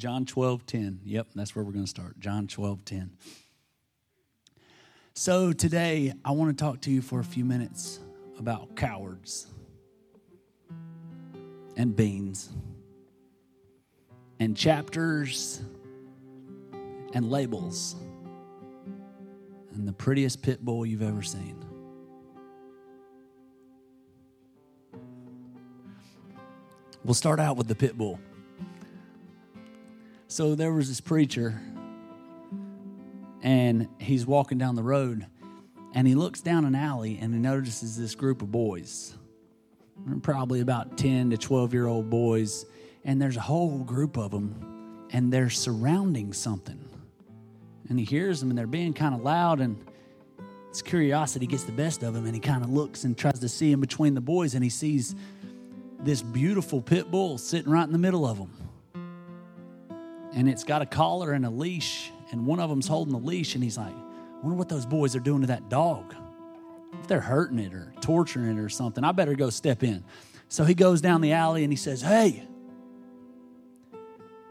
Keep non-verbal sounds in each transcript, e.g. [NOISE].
John 12, 10. Yep, that's where we're going to start. John 12, 10. So today, I want to talk to you for a few minutes about cowards and beans and chapters and labels and the prettiest pit bull you've ever seen. We'll start out with the pit bull. So there was this preacher, and he's walking down the road, and he looks down an alley and he notices this group of boys, probably about 10 to 12 year old boys, and there's a whole group of them, and they're surrounding something. And he hears them, and they're being kind of loud, and his curiosity gets the best of him, and he kind of looks and tries to see in between the boys, and he sees this beautiful pit bull sitting right in the middle of them. And it's got a collar and a leash, and one of them's holding the leash, and he's like, I wonder what those boys are doing to that dog. If they're hurting it or torturing it or something, I better go step in. So he goes down the alley and he says, Hey,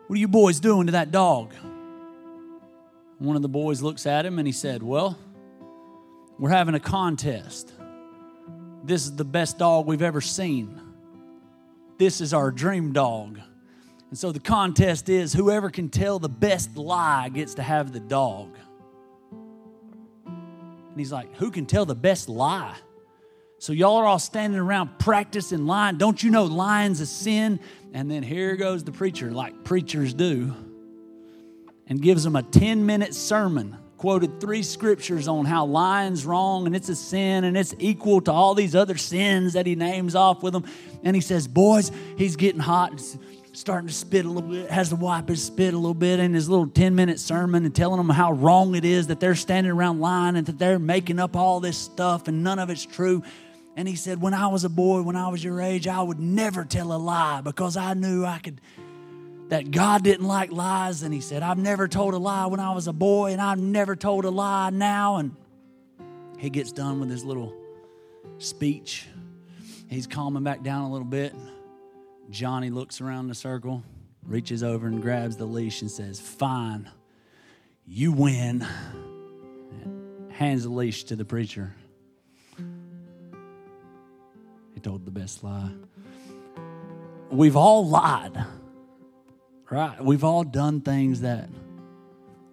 what are you boys doing to that dog? One of the boys looks at him and he said, Well, we're having a contest. This is the best dog we've ever seen. This is our dream dog. And so the contest is whoever can tell the best lie gets to have the dog. And he's like, Who can tell the best lie? So y'all are all standing around practicing lying. Don't you know lying's a sin? And then here goes the preacher, like preachers do, and gives them a 10 minute sermon quoted three scriptures on how lying's wrong and it's a sin and it's equal to all these other sins that he names off with them. And he says, Boys, he's getting hot, starting to spit a little bit, has to wipe his spit a little bit in his little 10 minute sermon and telling them how wrong it is that they're standing around lying and that they're making up all this stuff and none of it's true. And he said, When I was a boy, when I was your age, I would never tell a lie because I knew I could that God didn't like lies. And he said, I've never told a lie when I was a boy, and I've never told a lie now. And he gets done with his little speech. He's calming back down a little bit. Johnny looks around the circle, reaches over and grabs the leash and says, Fine, you win. Hands the leash to the preacher. He told the best lie. We've all lied. Right? We've all done things that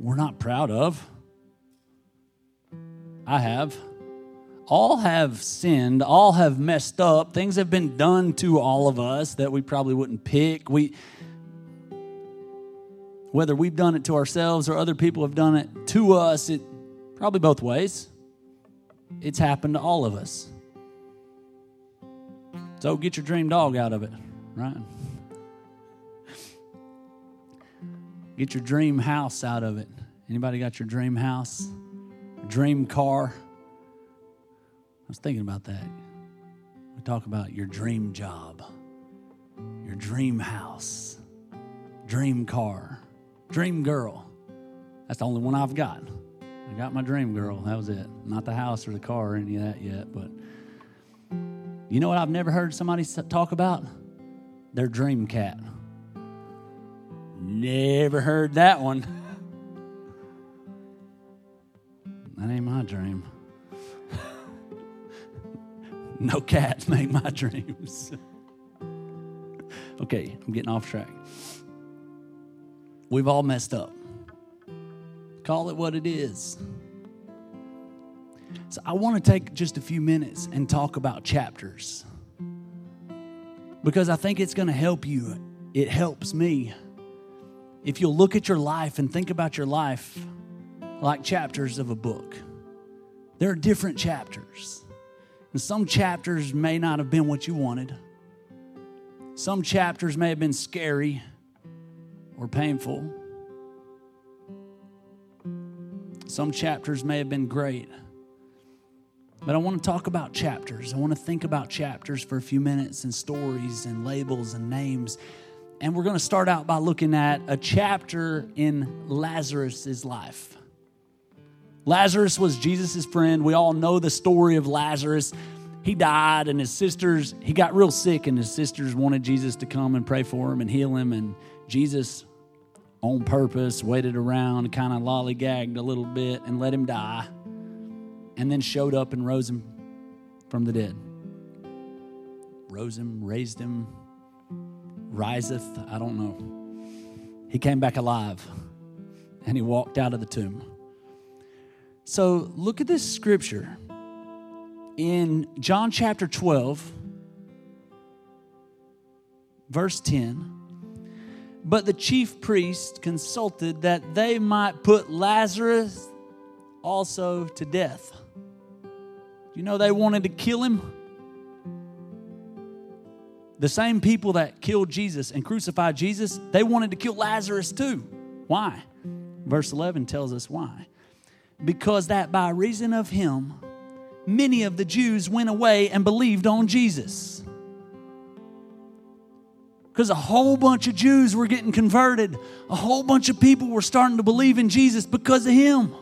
we're not proud of. I have. All have sinned, all have messed up. Things have been done to all of us that we probably wouldn't pick. We whether we've done it to ourselves or other people have done it to us, it probably both ways. It's happened to all of us. So get your dream dog out of it, right? Get your dream house out of it. Anybody got your dream house? Dream car? I was thinking about that. We talk about your dream job, your dream house, dream car, dream girl. That's the only one I've got. I got my dream girl. That was it. Not the house or the car or any of that yet. But you know what I've never heard somebody talk about? Their dream cat. Never heard that one. [LAUGHS] That ain't my dream. No cats [LAUGHS] make my dreams. okay, I'm getting off track. We've all messed up. Call it what it is. So, I want to take just a few minutes and talk about chapters because I think it's going to help you. It helps me if you'll look at your life and think about your life like chapters of a book, there are different chapters. And some chapters may not have been what you wanted. Some chapters may have been scary or painful. Some chapters may have been great. But I want to talk about chapters. I want to think about chapters for a few minutes and stories and labels and names and we're going to start out by looking at a chapter in Lazarus's life. Lazarus was Jesus' friend. We all know the story of Lazarus. He died, and his sisters, he got real sick, and his sisters wanted Jesus to come and pray for him and heal him. And Jesus on purpose, waited around, kind of lollygagged a little bit, and let him die, and then showed up and rose him from the dead. Rose him, raised him, riseth, I don't know. He came back alive and he walked out of the tomb. So look at this scripture in John chapter 12, verse 10. But the chief priest consulted that they might put Lazarus also to death. You know, they wanted to kill him. The same people that killed Jesus and crucified Jesus, they wanted to kill Lazarus too. Why? Verse 11 tells us why. Because that by reason of him, many of the Jews went away and believed on Jesus. Because a whole bunch of Jews were getting converted, a whole bunch of people were starting to believe in Jesus because of him.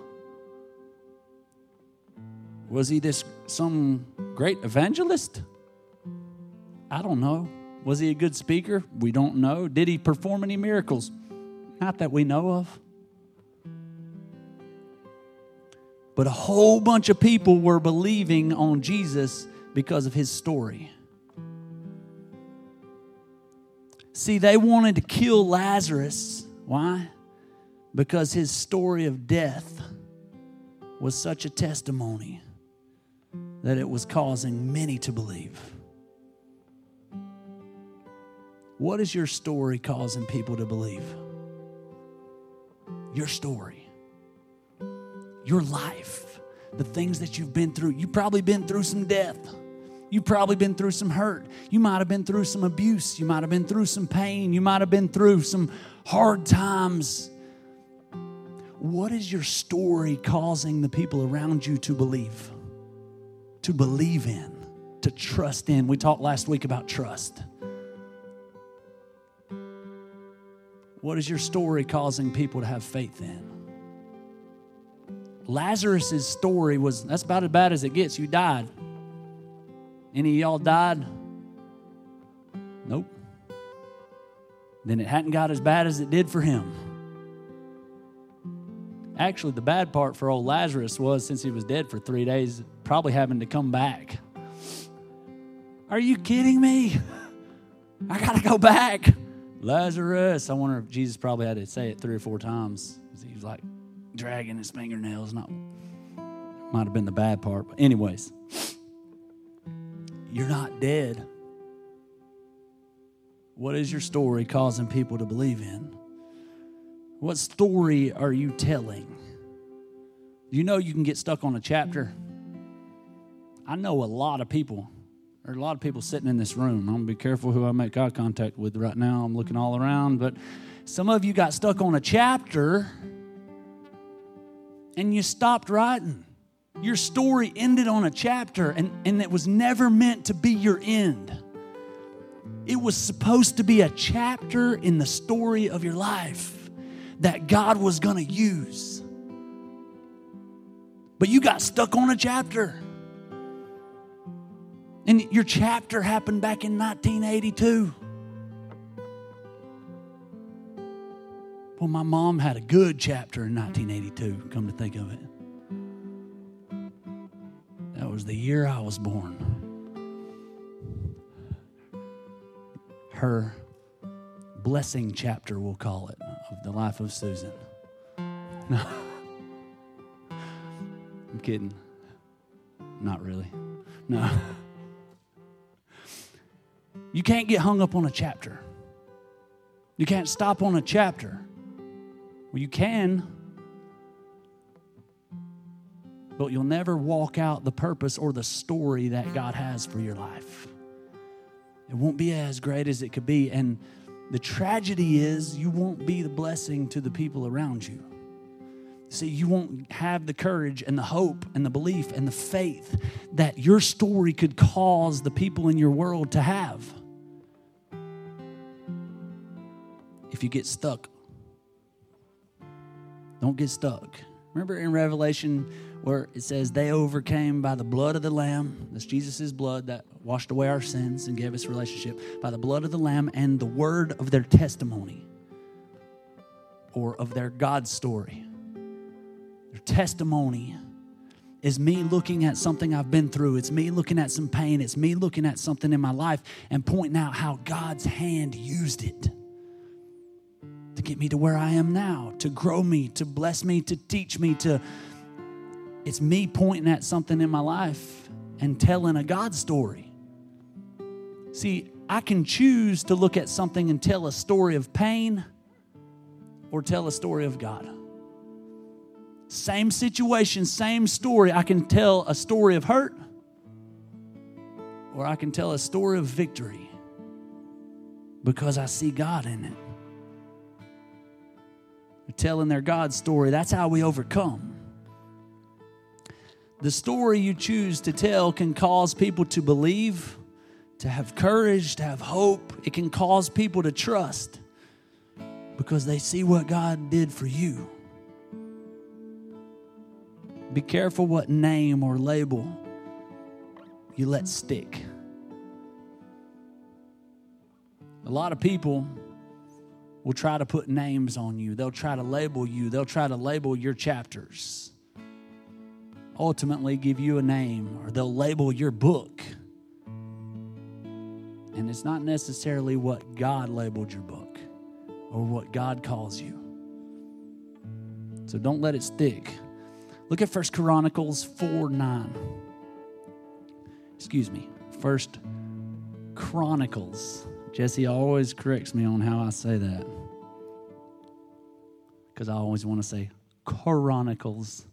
Was he this some great evangelist? I don't know. Was he a good speaker? We don't know. Did he perform any miracles? Not that we know of. But a whole bunch of people were believing on Jesus because of his story. See, they wanted to kill Lazarus. Why? Because his story of death was such a testimony that it was causing many to believe. What is your story causing people to believe? Your story your life, the things that you've been through. You've probably been through some death. You've probably been through some hurt. You might have been through some abuse. You might have been through some pain. You might have been through some hard times. What is your story causing the people around you to believe? To believe in, to trust in. We talked last week about trust. What is your story causing people to have faith in? Lazarus' story was that's about as bad as it gets. You died. Any of y'all died? Nope. Then it hadn't got as bad as it did for him. Actually, the bad part for old Lazarus was since he was dead for three days, probably having to come back. Are you kidding me? I got to go back. Lazarus. I wonder if Jesus probably had to say it three or four times. He was like, dragging his fingernails. Not might have been the bad part, but anyways, you're not dead. What is your story causing people to believe in? What story are you telling? You know you can get stuck on a chapter. I know a lot of people. There are a lot of people sitting in this room. I'm gonna be careful who I make eye contact with right now. I'm looking all around, but some of you got stuck on a chapter and you stopped writing. Your story ended on a chapter, and, and it was never meant to be your end. It was supposed to be a chapter in the story of your life that God was going to use. But you got stuck on a chapter. And your chapter happened back in 1982. Well, my mom had a good chapter in 1982, come to think of it. That was the year I was born. Her blessing chapter, we'll call it, of the life of Susan. No. I'm kidding. Not really. No. You can't get hung up on a chapter. You can't stop on a chapter. Well, you can, but you'll never walk out the purpose or the story that God has for your life. It won't be as great as it could be. And the tragedy is, you won't be the blessing to the people around you. See, you won't have the courage and the hope and the belief and the faith that your story could cause the people in your world to have. If you get stuck don't get stuck. Remember in Revelation where it says they overcame by the blood of the Lamb. That's Jesus' blood that washed away our sins and gave us relationship. By the blood of the Lamb and the word of their testimony. or of their God story. Their testimony is me looking at something I've been through. It's me looking at some pain. It's me looking at something in my life and pointing out how God's hand used it to get me to where I am now, to grow me, to bless me, to teach me, to. It's me pointing at something in my life and telling a God story. See, I can choose to look at something and tell a story of pain or tell a story of God. Same situation, same story. I can tell a story of hurt or I can tell a story of victory because I see God in it. They're telling their God story. That's how we overcome. The story you choose to tell can cause people to believe to have courage, to have hope. It can cause people to trust because they see what God did for you. Be careful what name or label you let stick. A lot of people will try to put names on you, they'll try to label you, they'll try to label your chapters. Ultimately, give you a name, or they'll label your book and it's not necessarily what God labeled your book or what God calls you. So don't let it stick. Look at First Chronicles 4 9. Excuse me. First Chronicles. Jesse always corrects me on how I say that. Because I always want to say Chronicles.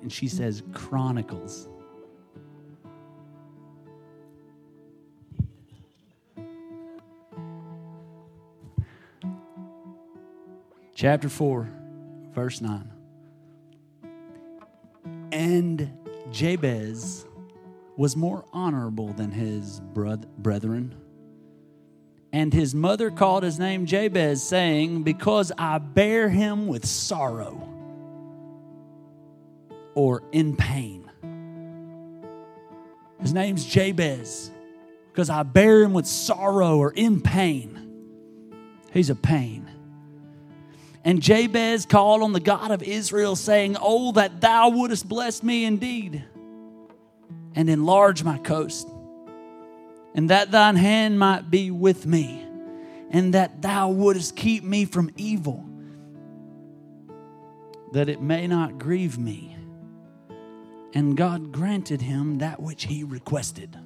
And she says Chronicles. chapter 4, verse 9. And Jabez was more honorable than his brethren. And his mother called his name Jabez, saying, Because I bear him with sorrow or in pain. His name's Jabez, because I bear him with sorrow or in pain. He's a pain. And Jabez called on the God of Israel, saying, Oh, that thou wouldest bless me indeed, and enlarge my coast, and that thine hand might be with me, and that thou wouldest keep me from evil, that it may not grieve me. And God granted him that which he requested.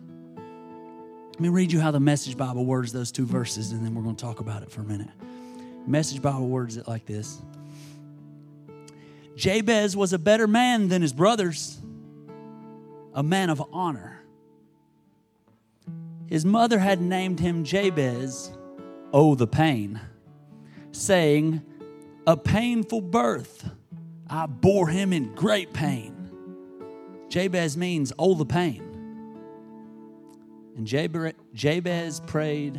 Let me read you how the Message Bible words those two verses, and then we're going to talk about it for a minute. Message Bible words it like this Jabez was a better man than his brothers, a man of honor. His mother had named him Jabez, oh, the pain, saying, A painful birth. I bore him in great pain. Jabez means, oh, the pain. And Jabez prayed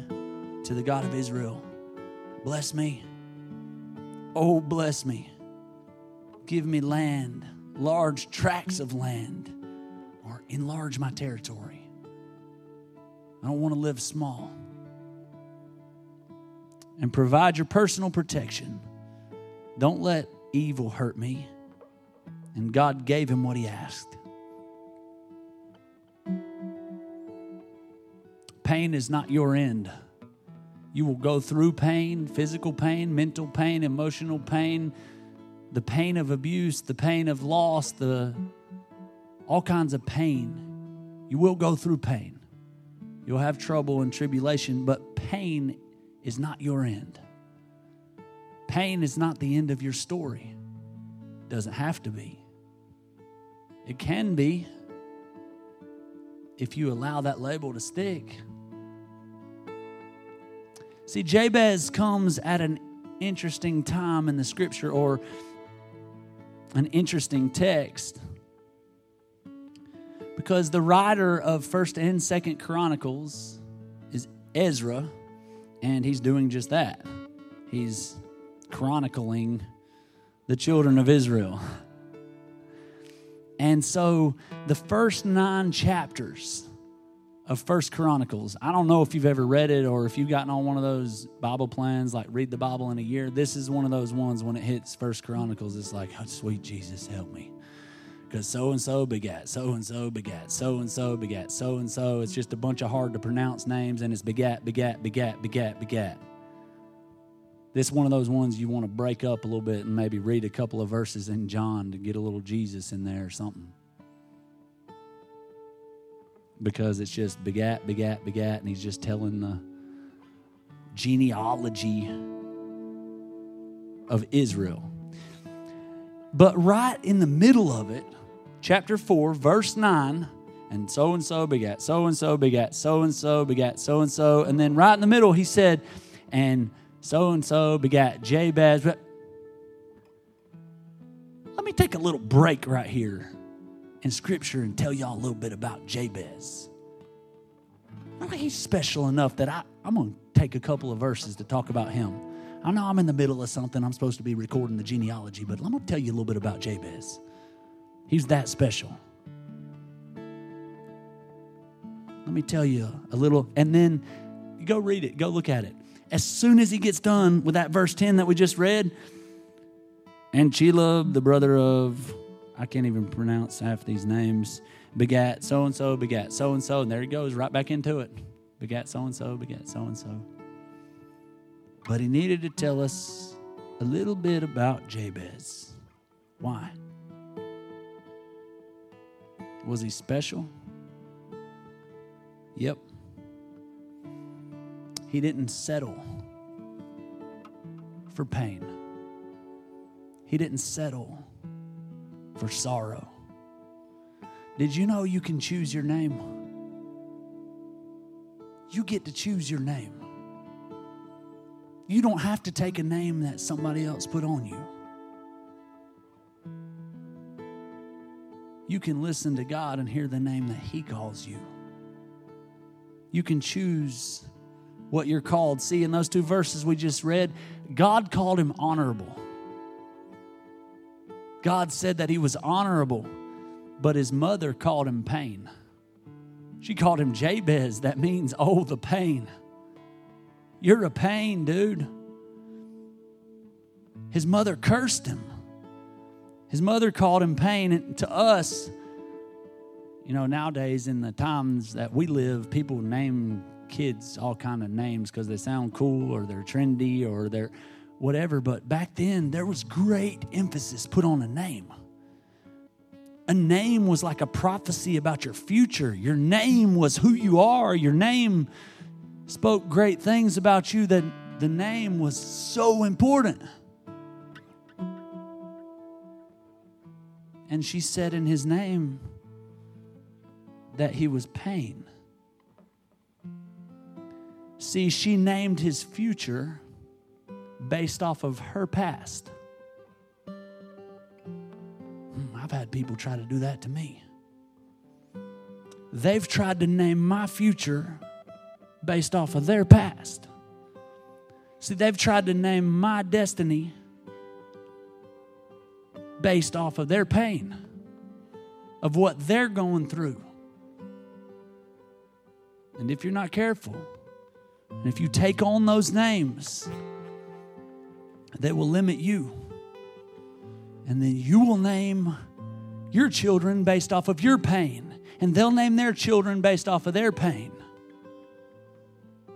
to the God of Israel Bless me. Oh, bless me. Give me land, large tracts of land, enlarge my territory. I don't want to live small. And provide your personal protection. Don't let evil hurt me. And God gave him what he asked. Pain is not your end. You will go through pain, physical pain, mental pain, emotional pain, the pain of abuse, the pain of loss, the all kinds of pain. You will go through pain. You'll have trouble and tribulation, but pain is not your end. Pain is not the end of your story. It doesn't have to be. It can be if you allow that label to stick. See, Jabez comes at an interesting time in the scripture or an interesting text because the writer of 1st and 2nd Chronicles is Ezra and he's doing just that. He's chronicling the children of Israel. And so the first 9 chapters of First Chronicles. I don't know if you've ever read it or if you've gotten on one of those Bible plans, like read the Bible in a year. This is one of those ones when it hits First Chronicles, it's like, oh, sweet Jesus, help me. Because so and so begat, so and so begat, so and so begat, so and so. It's just a bunch of hard to pronounce names, and it's begat, begat, begat, begat, begat. This one of those ones you want to break up a little bit and maybe read a couple of verses in John to get a little Jesus in there or something. Because it's just begat, begat, begat, and he's just telling the genealogy of Israel. But right in the middle of it, chapter 4, verse 9, and so and so begat, so and so begat, so and so begat, so and so. And then right in the middle, he said, and so and so begat Jabez. Let me take a little break right here in Scripture and tell y'all a little bit about Jabez. I think he's special enough that I, I'm going to take a couple of verses to talk about him. I know I'm in the middle of something. I'm supposed to be recording the genealogy, but I'm going to tell you a little bit about Jabez. He's that special. Let me tell you a little, and then go read it, go look at it as soon as he gets done with that verse 10 that we just read, and Chelub, the brother of, I can't even pronounce half these names, begat so and so, begat so and so, and there he goes right back into it. Begat so and so, begat so and so. But he needed to tell us a little bit about Jabez. Why? Was he special? Yep. He didn't settle for pain. He didn't settle for sorrow. Did you know you can choose your name? You get to choose your name. You don't have to take a name that somebody else put on you. You can listen to God and hear the name that He calls you. You can choose what you're called. See, in those two verses we just read, God called him honorable. God said that he was honorable, but his mother called him pain. She called him Jabez. That means, oh, the pain. You're a pain, dude. His mother cursed him. His mother called him pain. And to us, you know, nowadays in the times that we live, people name kids all kind of names because they sound cool or they're trendy or they're whatever. But back then, there was great emphasis put on a name. A name was like a prophecy about your future. Your name was who you are. Your name spoke great things about you that the name was so important. And she said in his name that he was pain. See, she named his future based off of her past. Hmm, I've had people try to do that to me. They've tried to name my future based off of their past. See, they've tried to name my destiny based off of their pain, of what they're going through. And if you're not careful, and if you take on those names, they will limit you. And then you will name your children based off of your pain, and they'll name their children based off of their pain.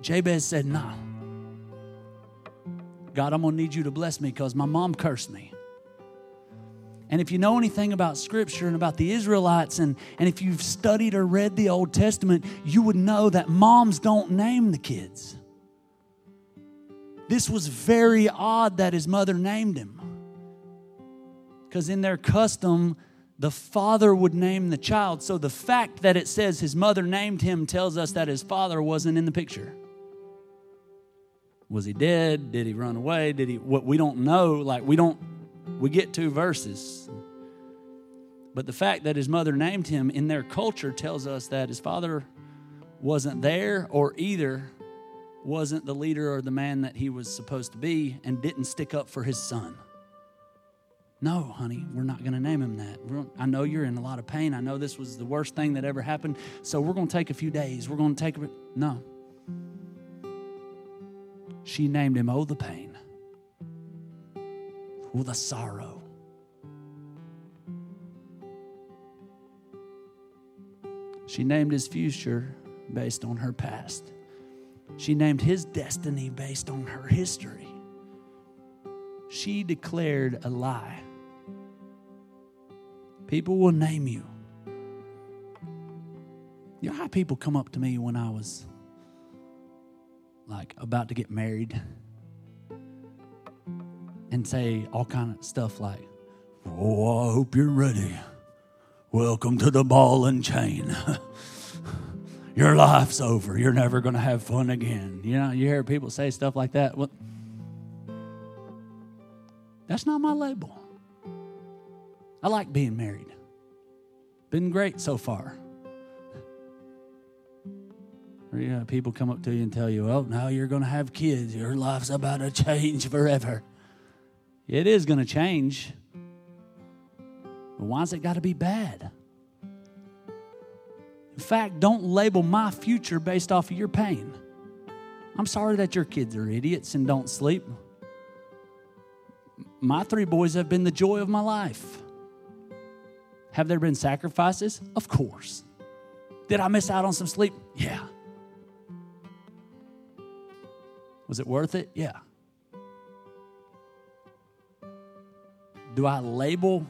Jabez said, Nah. God, I'm going to need you to bless me because my mom cursed me. And if you know anything about Scripture and about the Israelites, and, and if you've studied or read the Old Testament, you would know that moms don't name the kids. This was very odd that his mother named him. Because in their custom, the father would name the child. So the fact that it says his mother named him tells us that his father wasn't in the picture. Was he dead? Did he run away? Did he what we don't know, like we don't we get two verses. But the fact that his mother named him in their culture tells us that his father wasn't there or either wasn't the leader or the man that he was supposed to be and didn't stick up for his son. No, honey, we're not going to name him that. I know you're in a lot of pain. I know this was the worst thing that ever happened. So we're going to take a few days. We're going to take a. No. She named him, Oh, the pain. Oh, the sorrow. She named his future based on her past. She named his destiny based on her history. She declared a lie. People will name you. You know how people come up to me when I was like about to get married and say all kind of stuff like, "Oh, I hope you're ready. Welcome to the ball and chain." [LAUGHS] Your life's over. You're never going to have fun again. You know, you hear people say stuff like that. Well, that's not my label. I like being married. Been great so far. Or, you know, people come up to you and tell you, oh, now you're going to have kids. Your life's about to change forever. It is going to change. But why's it got to be bad? In fact, don't label my future based off of your pain. I'm sorry that your kids are idiots and don't sleep. My three boys have been the joy of my life. Have there been sacrifices? Of course. Did I miss out on some sleep? Yeah. Was it worth it? Yeah. Do I label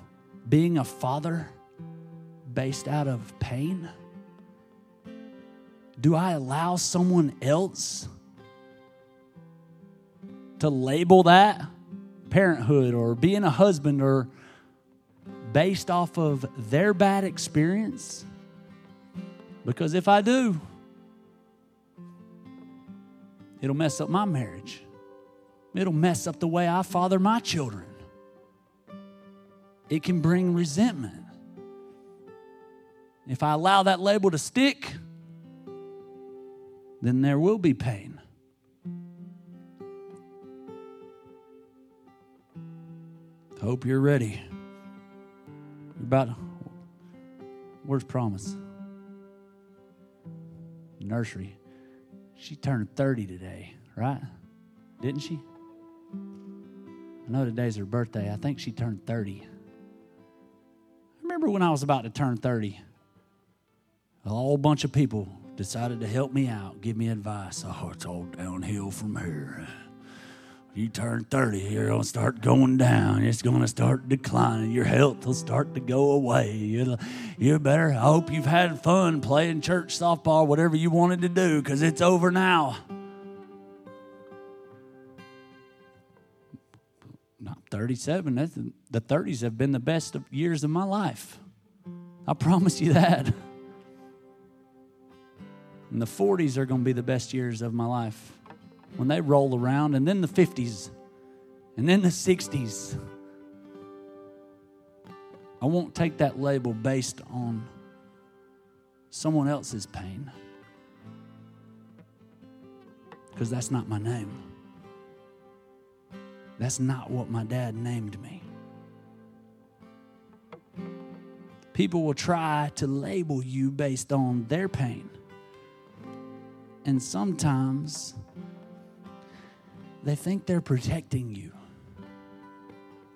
being a father based out of pain? Do I allow someone else to label that parenthood or being a husband or based off of their bad experience? Because if I do, it'll mess up my marriage. It'll mess up the way I father my children. It can bring resentment. If I allow that label to stick, then there will be pain. Hope you're ready about where's promise? Nursery. She turned 30 today, right? Didn't she? I know today's her birthday. I think she turned 30. Remember when I was about to turn 30, a whole bunch of people decided to help me out, give me advice. Oh, it's all downhill from here you turn 30, you're going to start going down. It's going to start declining. Your health will start to go away. You, you better, I hope you've had fun playing church softball, whatever you wanted to do, because it's over now. Not 37. That's, the 30s have been the best of years of my life. I promise you that. And the 40s are going to be the best years of my life when they roll around, and then the 50s, and then the 60s. I won't take that label based on someone else's pain because that's not my name. That's not what my dad named me. People will try to label you based on their pain. And sometimes they think they're protecting you.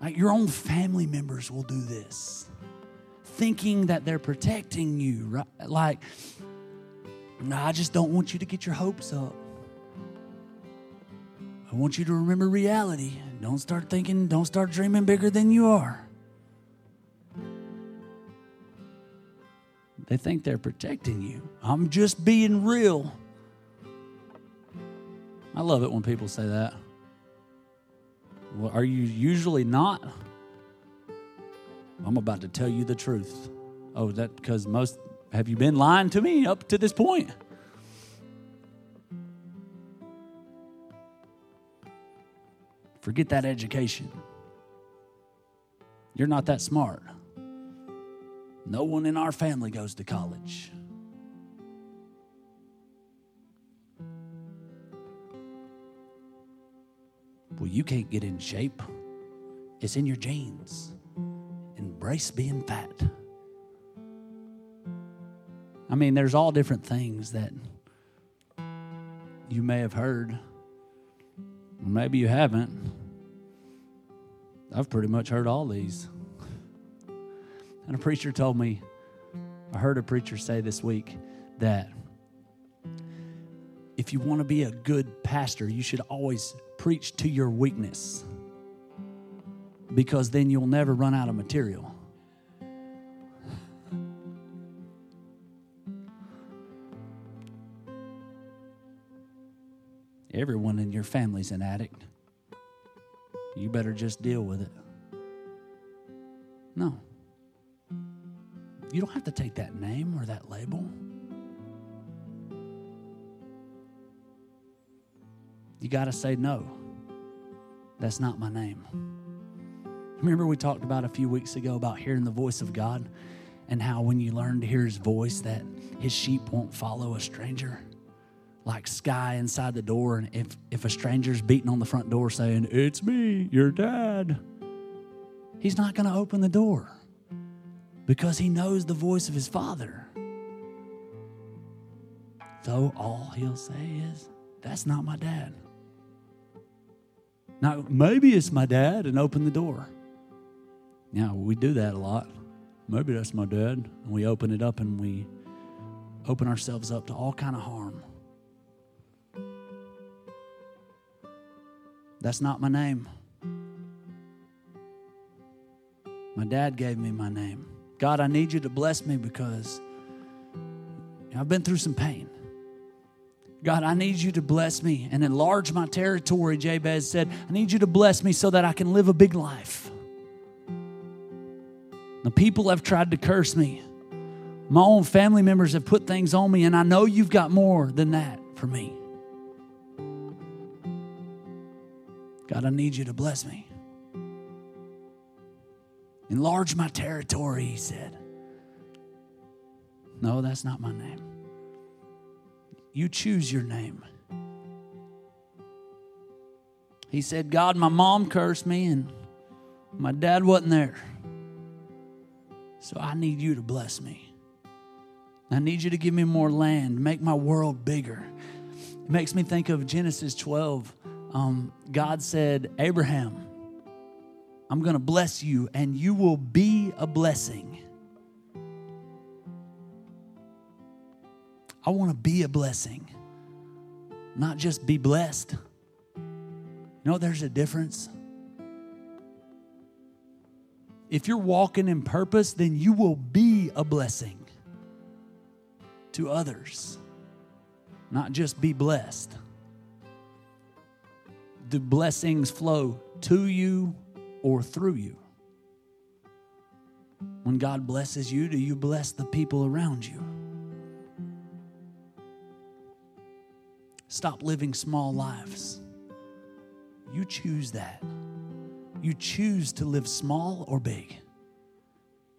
Like your own family members will do this, thinking that they're protecting you. Right? Like, no, I just don't want you to get your hopes up. Want you to remember reality. Don't start thinking, don't start dreaming bigger than you are. They think they're protecting you. I'm just being real. I love it when people say that. Well, are you usually not? I'm about to tell you the truth. Oh, that because most have you been lying to me up to this point? Forget that education. You're not that smart. No one in our family goes to college. Well, you can't get in shape. It's in your genes. Embrace being fat. I mean, there's all different things that you may have heard. Maybe you haven't. I've pretty much heard all these. And a preacher told me, I heard a preacher say this week that if you want to be a good pastor, you should always preach to your weakness because then you'll never run out of material. Everyone in your family's an addict. You better just deal with it. No. You don't have to take that name or that label. You got to say, no, that's not my name. Remember, we talked about a few weeks ago about hearing the voice of God and how when you learn to hear his voice, that his sheep won't follow a stranger? Like Sky inside the door, and if, if a stranger's beating on the front door saying, It's me, your dad, he's not going to open the door because he knows the voice of his father. So all he'll say is, That's not my dad. Now, maybe it's my dad, and open the door. Yeah, we do that a lot. Maybe that's my dad. And we open it up and we open ourselves up to all kind of harm. That's not my name. My dad gave me my name. God, I need you to bless me because I've been through some pain. God, I need you to bless me and enlarge my territory, Jabez said. I need you to bless me so that I can live a big life. The people have tried to curse me. My own family members have put things on me, and I know you've got more than that for me. God, I need you to bless me. Enlarge my territory, he said. No, that's not my name. You choose your name. He said, God, my mom cursed me and my dad wasn't there. So I need you to bless me. I need you to give me more land, make my world bigger. It makes me think of Genesis 12. Um, God said, Abraham, I'm going to bless you and you will be a blessing. I want to be a blessing, not just be blessed. You know, there's a difference. If you're walking in purpose, then you will be a blessing to others, not just be blessed. Do blessings flow to you or through you? When God blesses you, do you bless the people around you? Stop living small lives. You choose that. You choose to live small or big.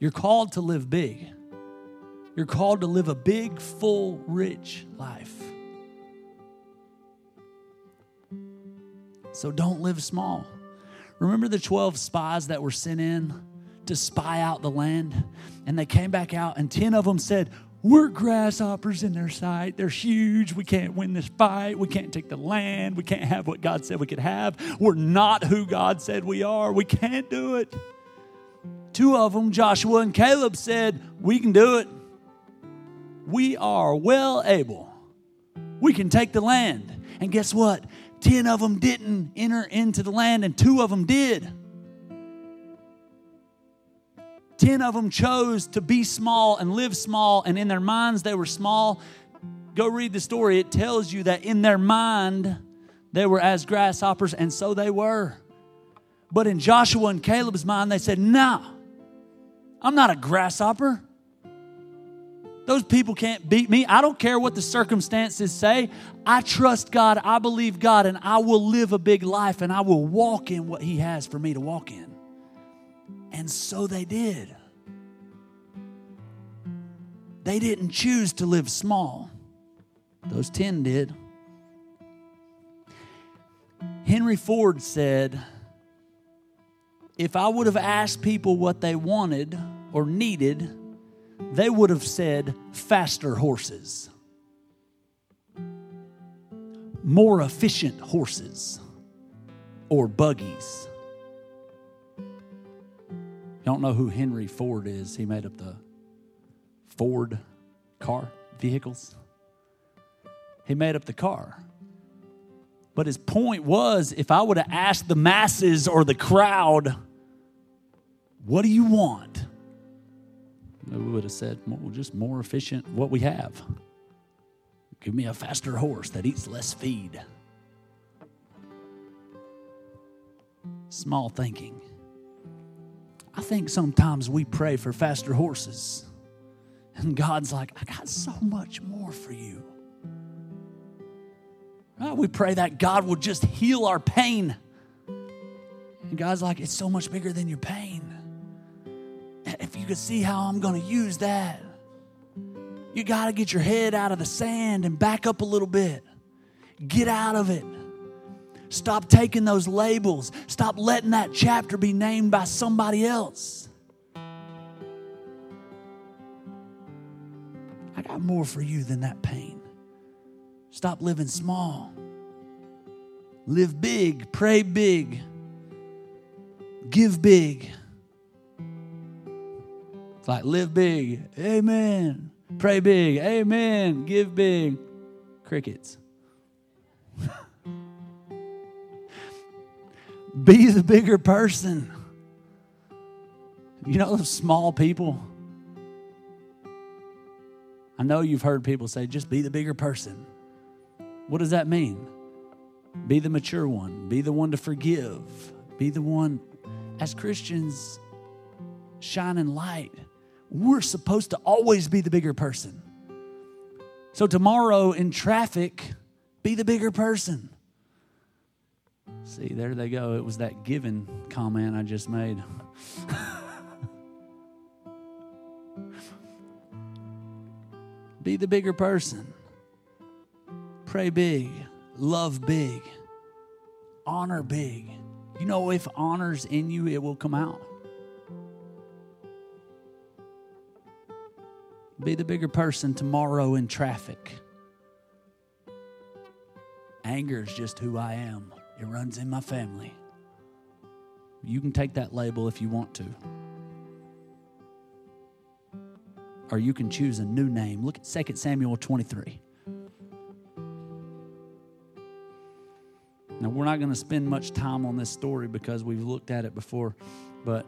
You're called to live big. You're called to live a big, full, rich life. So don't live small. Remember the 12 spies that were sent in to spy out the land? And they came back out, and 10 of them said, we're grasshoppers in their sight. They're huge. We can't win this fight. We can't take the land. We can't have what God said we could have. We're not who God said we are. We can't do it. Two of them, Joshua and Caleb, said, We can do it. We are well able. We can take the land. And guess what? Ten of them didn't enter into the land, and two of them did. 10 of them chose to be small and live small, and in their minds they were small. Go read the story. It tells you that in their mind they were as grasshoppers, and so they were. But in Joshua and Caleb's mind, they said, No, I'm not a grasshopper. Those people can't beat me. I don't care what the circumstances say. I trust God. I believe God, and I will live a big life and I will walk in what He has for me to walk in. And so they did. They didn't choose to live small, those 10 did. Henry Ford said, if I would have asked people what they wanted or needed, they would have said faster horses, more efficient horses, or buggies. Don't know who Henry Ford is. He made up the Ford car vehicles. He made up the car. But his point was if I would have asked the masses or the crowd, what do you want? We would have said, well, just more efficient what we have. Give me a faster horse that eats less feed. Small thinking. I think sometimes we pray for faster horses, and God's like, I got so much more for you. Right? We pray that God will just heal our pain. And God's like, it's so much bigger than your pain see how I'm going to use that, you got to get your head out of the sand and back up a little bit. Get out of it. Stop taking those labels. Stop letting that chapter be named by somebody else. I got more for you than that pain. Stop living small. Live big, pray big, give big. Like live big, amen. Pray big, amen. Give big. Crickets. [LAUGHS] Be the bigger person. You know those small people? I know you've heard people say, just be the bigger person. What does that mean? Be the mature one, be the one to forgive, be the one, as Christians, shining light we're supposed to always be the bigger person. So, tomorrow in traffic, be the bigger person. See, there they go. It was that given comment I just made. [LAUGHS] be the bigger person. Pray big. Love big. Honor big. You know, if honor's in you, it will come out. Be the bigger person tomorrow in traffic. Anger is just who I am, it runs in my family. You can take that label if you want to. Or you can choose a new name. Look at 2 Samuel 23. Now, we're not going to spend much time on this story because we've looked at it before, but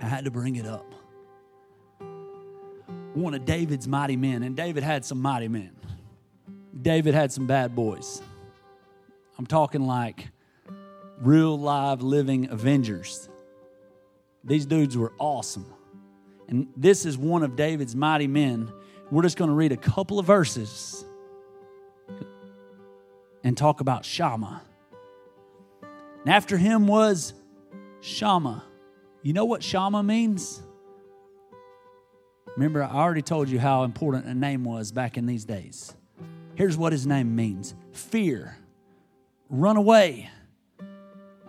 I had to bring it up one of David's mighty men, and David had some mighty men. David had some bad boys. I'm talking like real live living Avengers. These dudes were awesome. And this is one of David's mighty men. We're just going to read a couple of verses and talk about Shammah. And after him was Shammah. You know what Shammah means? Remember, I already told you how important a name was back in these days. Here's what his name means fear, run away,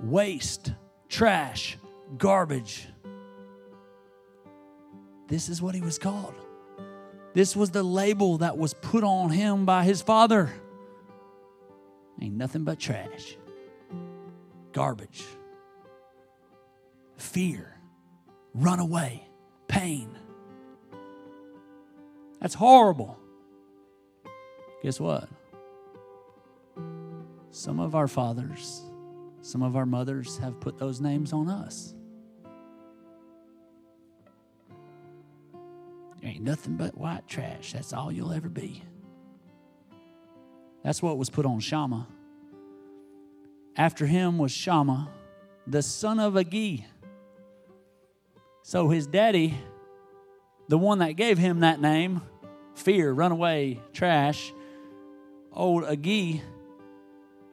waste, trash, garbage. This is what he was called. This was the label that was put on him by his father. Ain't nothing but trash, garbage, fear, run away, pain. That's horrible. Guess what? Some of our fathers, some of our mothers have put those names on us. ain't nothing but white trash. That's all you'll ever be. That's what was put on Shammah. After him was Shammah, the son of Agee. So his daddy, the one that gave him that name, fear, runaway, trash, old Agee.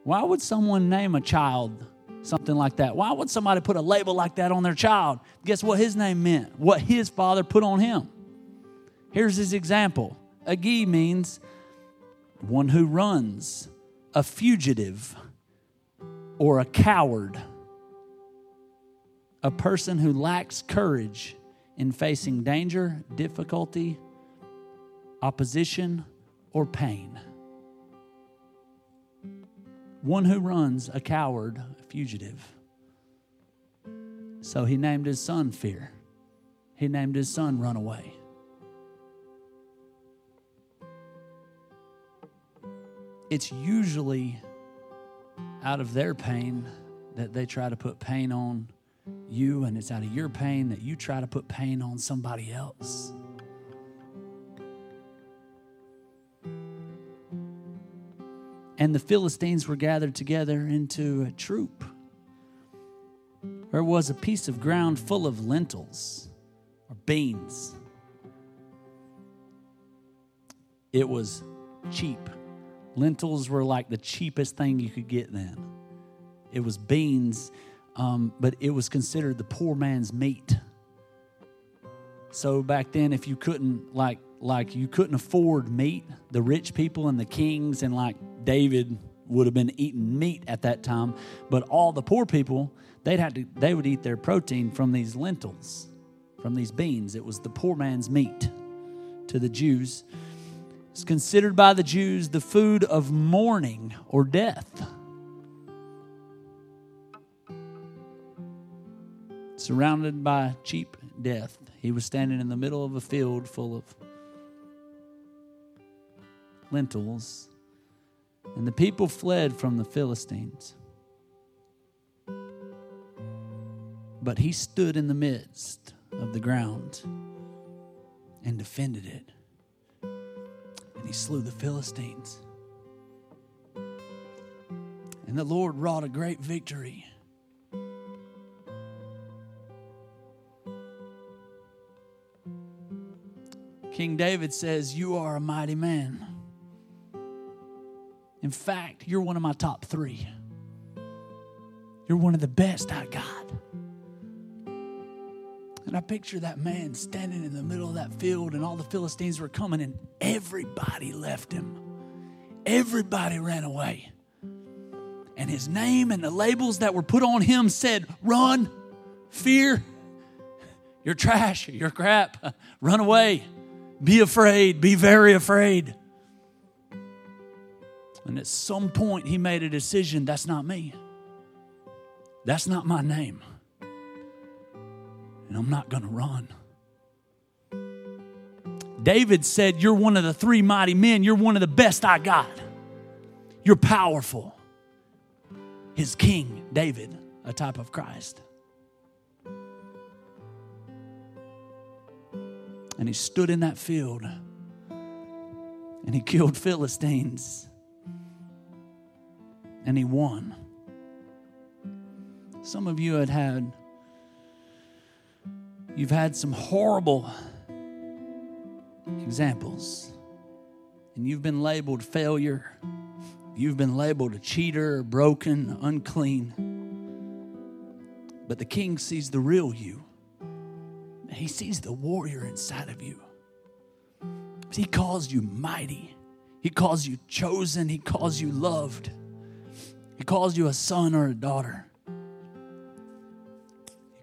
Why would someone name a child something like that? Why would somebody put a label like that on their child? Guess what his name meant? What his father put on him. Here's his example Agee means one who runs, a fugitive, or a coward. a person who lacks courage in facing danger, difficulty, opposition, or pain. One who runs, a coward, a fugitive. So he named his son Fear. He named his son Runaway. It's usually out of their pain that they try to put pain on you, and it's out of your pain that you try to put pain on somebody else. And the Philistines were gathered together into a troop. There was a piece of ground full of lentils or beans. It was cheap. Lentils were like the cheapest thing you could get then. It was beans, um, but it was considered the poor man's meat. So back then, if you couldn't like like you couldn't afford meat, the rich people and the kings and like David would have been eating meat at that time, but all the poor people, they'd have to they would eat their protein from these lentils, from these beans. It was the poor man's meat to the Jews. It's considered by the Jews the food of mourning or death. Surrounded by cheap death, he was standing in the middle of a field full of lentils and the people fled from the Philistines. But he stood in the midst of the ground and defended it. And he slew the Philistines. And the Lord wrought a great victory. King David says, You are a mighty man. In fact, you're one of my top three. You're one of the best I got. And I picture that man standing in the middle of that field, and all the Philistines were coming, and everybody left him. Everybody ran away. And his name and the labels that were put on him said, Run, fear, you're trash, you're crap, run away, be afraid, be very afraid. And at some point, he made a decision that's not me. That's not my name. And I'm not going to run. David said, You're one of the three mighty men. You're one of the best I got. You're powerful. His king, David, a type of Christ. And he stood in that field and he killed Philistines and he won. Some of you had had you've had some horrible examples and you've been labeled failure. You've been labeled a cheater, broken, unclean. But the king sees the real you. He sees the warrior inside of you. He calls you mighty. He calls you chosen. He calls you loved. He calls you a son or a daughter. He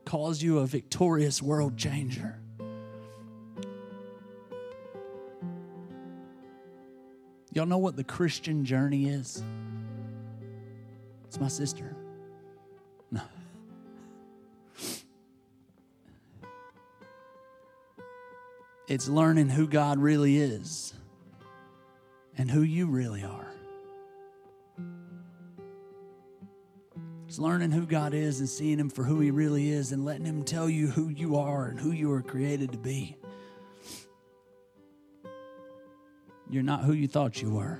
calls you a victorious world changer. Y'all know what the Christian journey is? It's my sister. No. It's learning who God really is and who you really are. It's learning who God is and seeing Him for who He really is and letting Him tell you who you are and who you are created to be. You're not who you thought you were.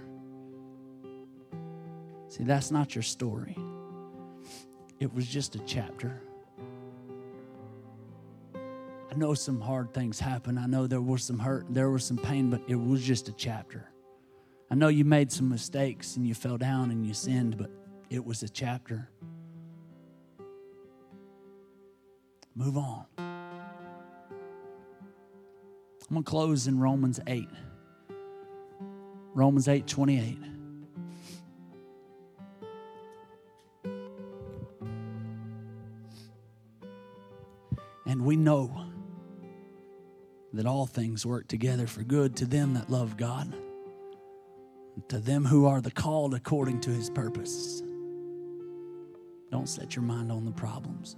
See, that's not your story. It was just a chapter. I know some hard things happened. I know there was some hurt, there was some pain, but it was just a chapter. I know you made some mistakes and you fell down and you sinned, but it was a chapter. Move on. I'm going to close in Romans 8. Romans 8 28. And we know that all things work together for good to them that love God, to them who are the called according to his purpose. Don't set your mind on the problems.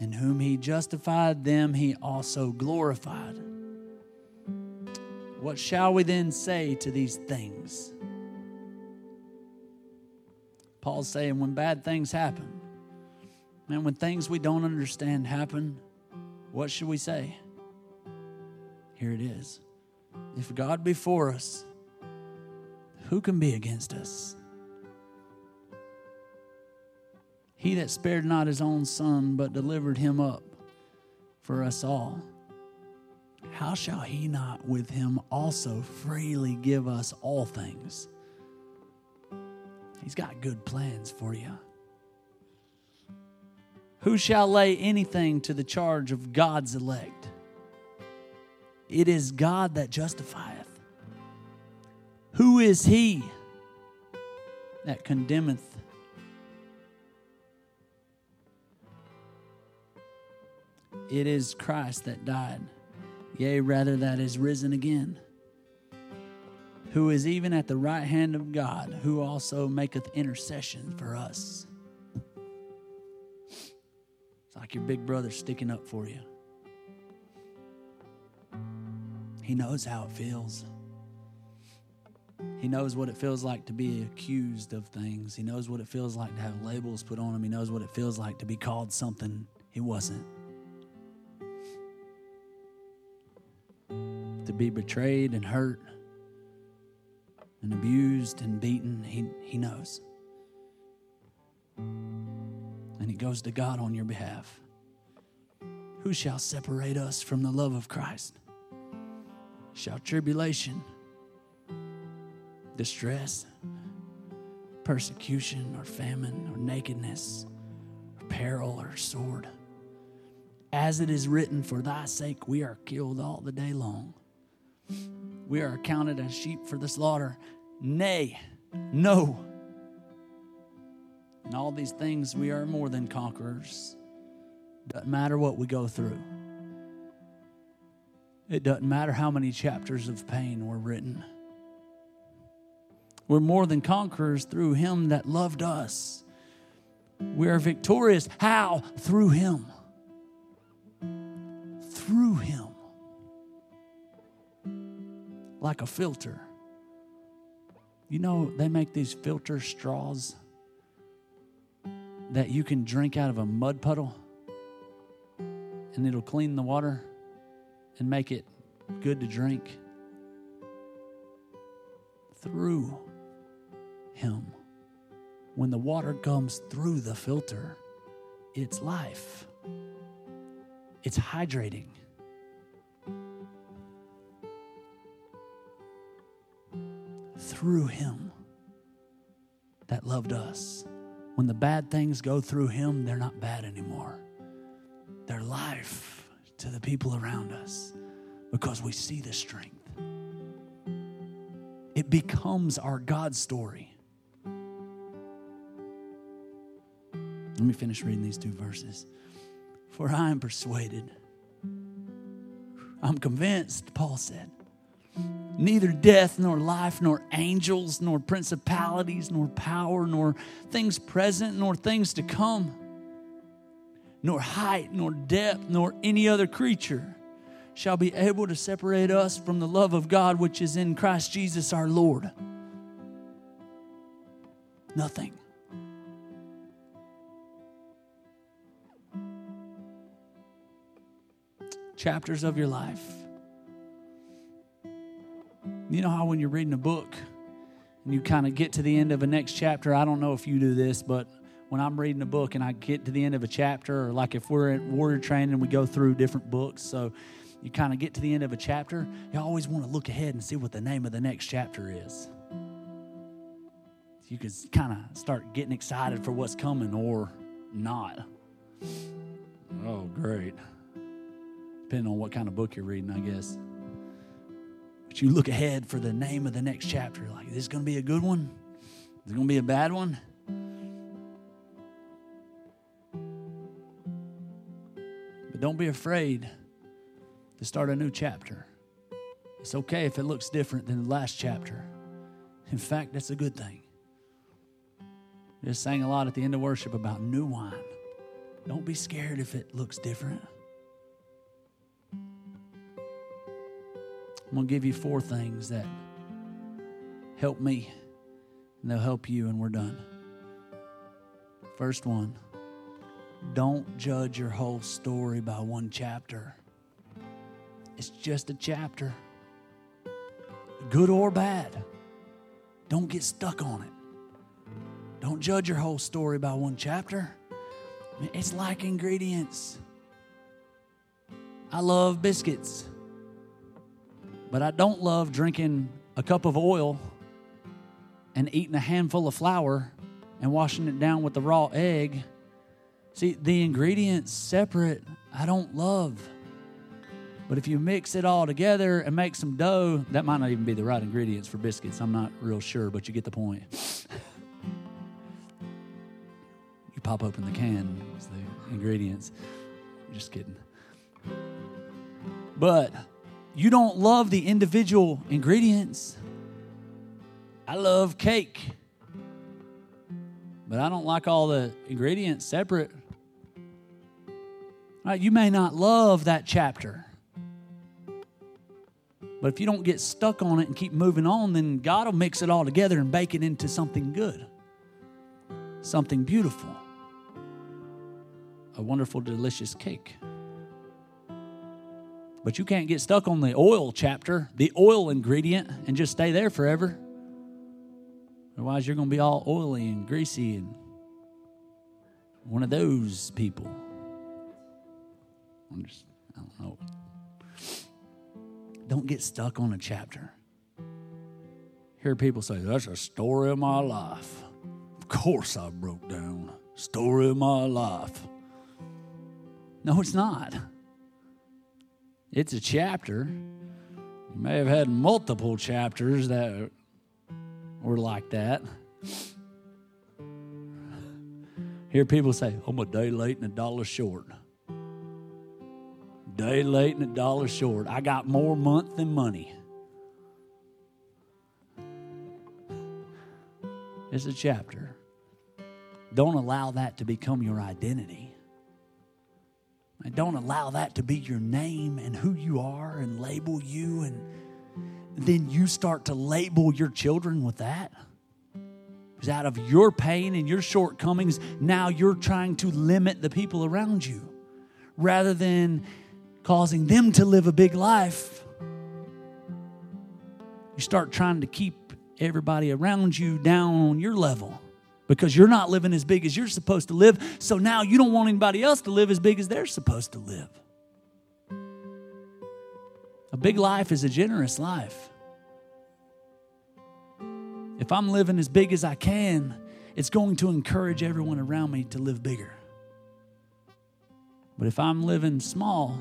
and whom he justified, them he also glorified. What shall we then say to these things? Paul's saying when bad things happen, and when things we don't understand happen, what should we say? Here it is. If God be for us, who can be against us? He that spared not his own son, but delivered him up for us all, how shall he not with him also freely give us all things? He's got good plans for you. Who shall lay anything to the charge of God's elect? It is God that justifieth. Who is he that condemneth? It is Christ that died, yea, rather, that is risen again, who is even at the right hand of God, who also maketh intercession for us. It's like your big brother sticking up for you. He knows how it feels. He knows what it feels like to be accused of things. He knows what it feels like to have labels put on him. He knows what it feels like to be called something he wasn't. To be betrayed and hurt and abused and beaten, he, he knows. And he goes to God on your behalf. Who shall separate us from the love of Christ? Shall tribulation, distress, persecution, or famine, or nakedness, or peril, or sword? As it is written, For thy sake we are killed all the day long. We are accounted as sheep for the slaughter. Nay, no. In all these things, we are more than conquerors. Doesn't matter what we go through, it doesn't matter how many chapters of pain were written. We're more than conquerors through Him that loved us. We are victorious. How? Through Him. Through Him like a filter. You know, they make these filter straws that you can drink out of a mud puddle and it'll clean the water and make it good to drink through Him. When the water comes through the filter, it's life, it's hydrating. Through him that loved us. When the bad things go through him, they're not bad anymore. They're life to the people around us because we see the strength. It becomes our God story. Let me finish reading these two verses. For I am persuaded, I'm convinced, Paul said neither death, nor life, nor angels, nor principalities, nor power, nor things present, nor things to come, nor height, nor depth, nor any other creature shall be able to separate us from the love of God which is in Christ Jesus our Lord. Nothing. Chapters of your life you know how when you're reading a book and you kind of get to the end of a next chapter, I don't know if you do this, but when I'm reading a book and I get to the end of a chapter, or like if we're at warrior training, we go through different books. So you kind of get to the end of a chapter, you always want to look ahead and see what the name of the next chapter is. You can kind of start getting excited for what's coming or not. Oh, great. Depending on what kind of book you're reading, I guess. But you look ahead for the name of the next chapter. Like, is this going to be a good one? Is it going to be a bad one? But don't be afraid to start a new chapter. It's okay if it looks different than the last chapter. In fact, that's a good thing. Just sang a lot at the end of worship about new wine. Don't be scared if it looks different. I'm going to give you four things that help me and they'll help you, and we're done. First one don't judge your whole story by one chapter. It's just a chapter, good or bad. Don't get stuck on it. Don't judge your whole story by one chapter. It's like ingredients. I love biscuits, but I don't love drinking a cup of oil and eating a handful of flour and washing it down with the raw egg. See, the ingredients separate, I don't love. But if you mix it all together and make some dough, that might not even be the right ingredients for biscuits. I'm not real sure, but you get the point. [LAUGHS] you pop open the can, it's the ingredients. Just kidding. But you don't love the individual ingredients. I love cake, but I don't like all the ingredients separate. Right, you may not love that chapter. But if you don't get stuck on it and keep moving on, then God will mix it all together and bake it into something good, something beautiful, a wonderful, delicious cake. But you can't get stuck on the oil chapter, the oil ingredient, and just stay there forever. Otherwise, you're going to be all oily and greasy and one of those people. I'm just, I don't know. Don't get stuck on a chapter. Hear people say, That's a story of my life. Of course, I broke down. Story of my life. No, it's not. It's a chapter. You may have had multiple chapters that were like that. Hear people say, I'm a day late and a dollar short day late and a dollar short. I got more month than money. It's a chapter. Don't allow that to become your identity. Don't allow that to be your name and who you are and label you. And then you start to label your children with that. Because out of your pain and your shortcomings, now you're trying to limit the people around you rather than causing them to live a big life, you start trying to keep everybody around you down on your level because you're not living as big as you're supposed to live. So now you don't want anybody else to live as big as they're supposed to live. A big life is a generous life. If I'm living as big as I can, it's going to encourage everyone around me to live bigger. But if I'm living small,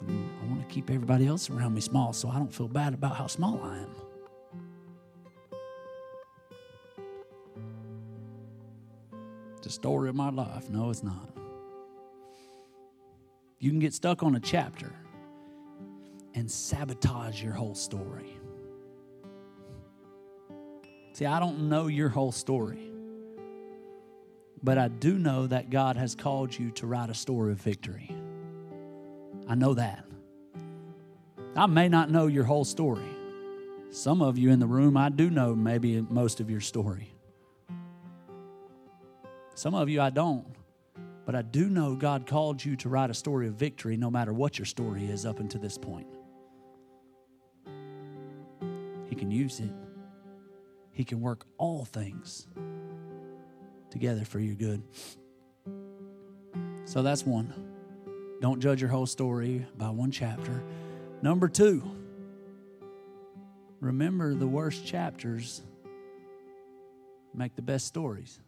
I want to keep everybody else around me small so I don't feel bad about how small I am. A story of my life. No, it's not. You can get stuck on a chapter and sabotage your whole story. See, I don't know your whole story, but I do know that God has called you to write a story of victory. I know that. I may not know your whole story. Some of you in the room, I do know maybe most of your story. Some of you, I don't. But I do know God called you to write a story of victory no matter what your story is up until this point. He can use it, He can work all things together for your good. So that's one. Don't judge your whole story by one chapter. Number two, remember the worst chapters make the best stories.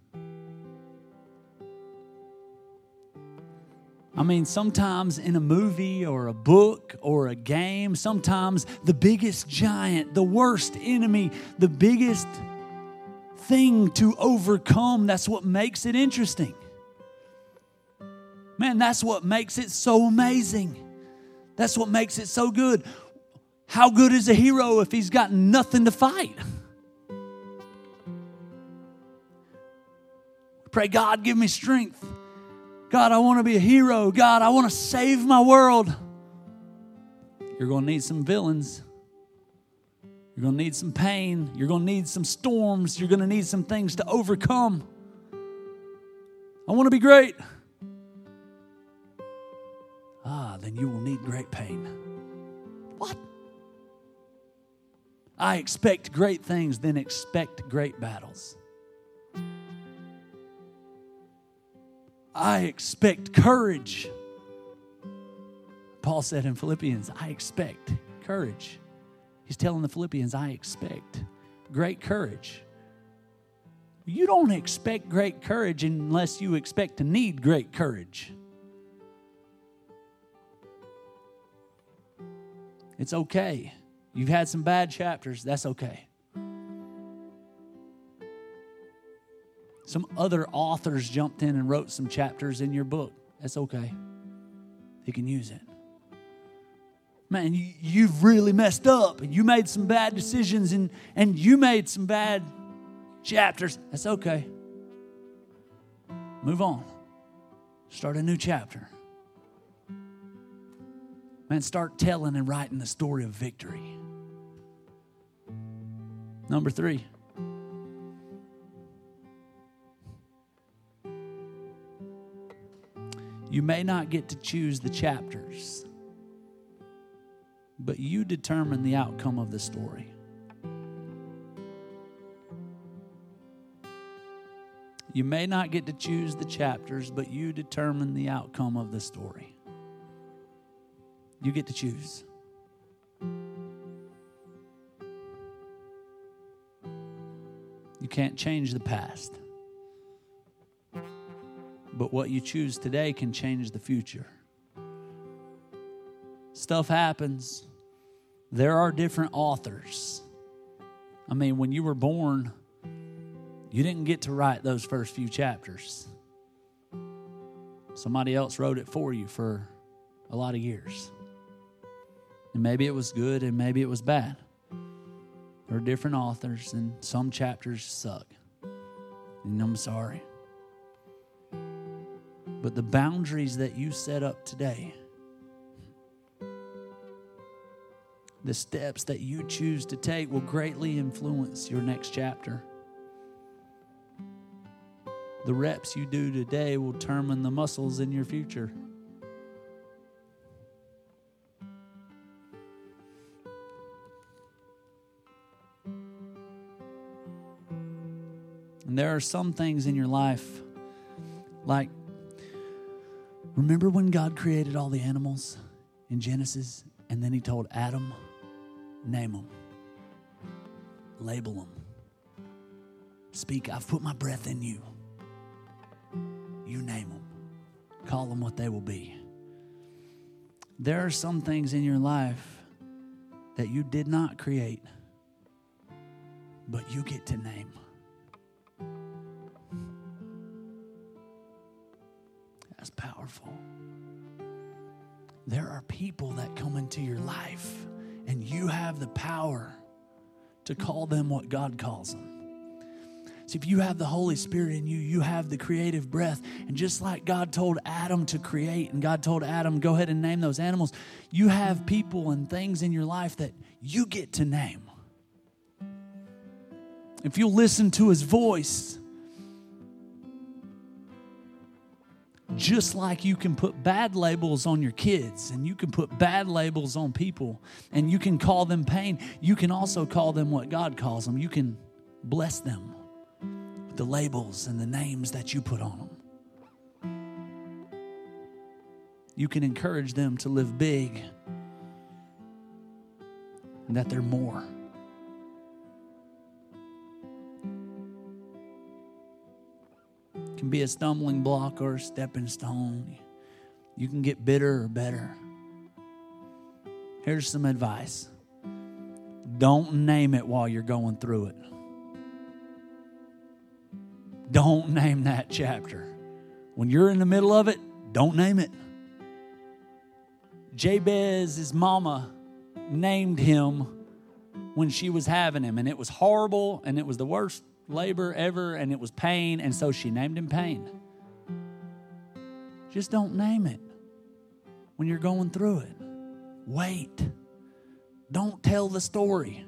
I mean, sometimes in a movie or a book or a game, sometimes the biggest giant, the worst enemy, the biggest thing to overcome, that's what makes it interesting. Man, that's what makes it so amazing. That's what makes it so good. How good is a hero if he's got nothing to fight? Pray, God, give me strength. God, I want to be a hero. God, I want to save my world. You're going to need some villains. You're going to need some pain. You're going to need some storms. You're going to need some things to overcome. I want to be great. Ah, then you will need great pain. What? I expect great things, then expect great battles. I expect courage. Paul said in Philippians, I expect courage. He's telling the Philippians, I expect great courage. You don't expect great courage unless you expect to need great courage. It's okay. You've had some bad chapters, that's okay. Some other authors jumped in and wrote some chapters in your book. That's okay. They can use it. Man, you, you've really messed up and you made some bad decisions and, and you made some bad chapters. That's okay. Move on. Start a new chapter. Man, start telling and writing the story of victory. Number three. You may not get to choose the chapters, but you determine the outcome of the story. You may not get to choose the chapters, but you determine the outcome of the story. You get to choose. You can't change the past. But what you choose today can change the future. Stuff happens. There are different authors. I mean, when you were born, you didn't get to write those first few chapters. Somebody else wrote it for you for a lot of years. And maybe it was good and maybe it was bad. There are different authors, and some chapters suck. And I'm sorry. But the boundaries that you set up today, the steps that you choose to take will greatly influence your next chapter. The reps you do today will determine the muscles in your future. And there are some things in your life, like Remember when God created all the animals in Genesis and then he told Adam, name them, label them, speak, I've put my breath in you. You name them, call them what they will be. There are some things in your life that you did not create, but you get to name. Powerful. There are people that come into your life, and you have the power to call them what God calls them. See, if you have the Holy Spirit in you, you have the creative breath. And just like God told Adam to create, and God told Adam, go ahead and name those animals, you have people and things in your life that you get to name. If you listen to his voice, Just like you can put bad labels on your kids and you can put bad labels on people and you can call them pain, you can also call them what God calls them. You can bless them with the labels and the names that you put on them. You can encourage them to live big and that they're more. Can be a stumbling block or a stepping stone. You can get bitter or better. Here's some advice don't name it while you're going through it. Don't name that chapter. When you're in the middle of it, don't name it. Jabez's mama named him when she was having him, and it was horrible, and it was the worst labor ever, and it was pain, and so she named him Pain. Just don't name it when you're going through it. Wait. Don't tell the story.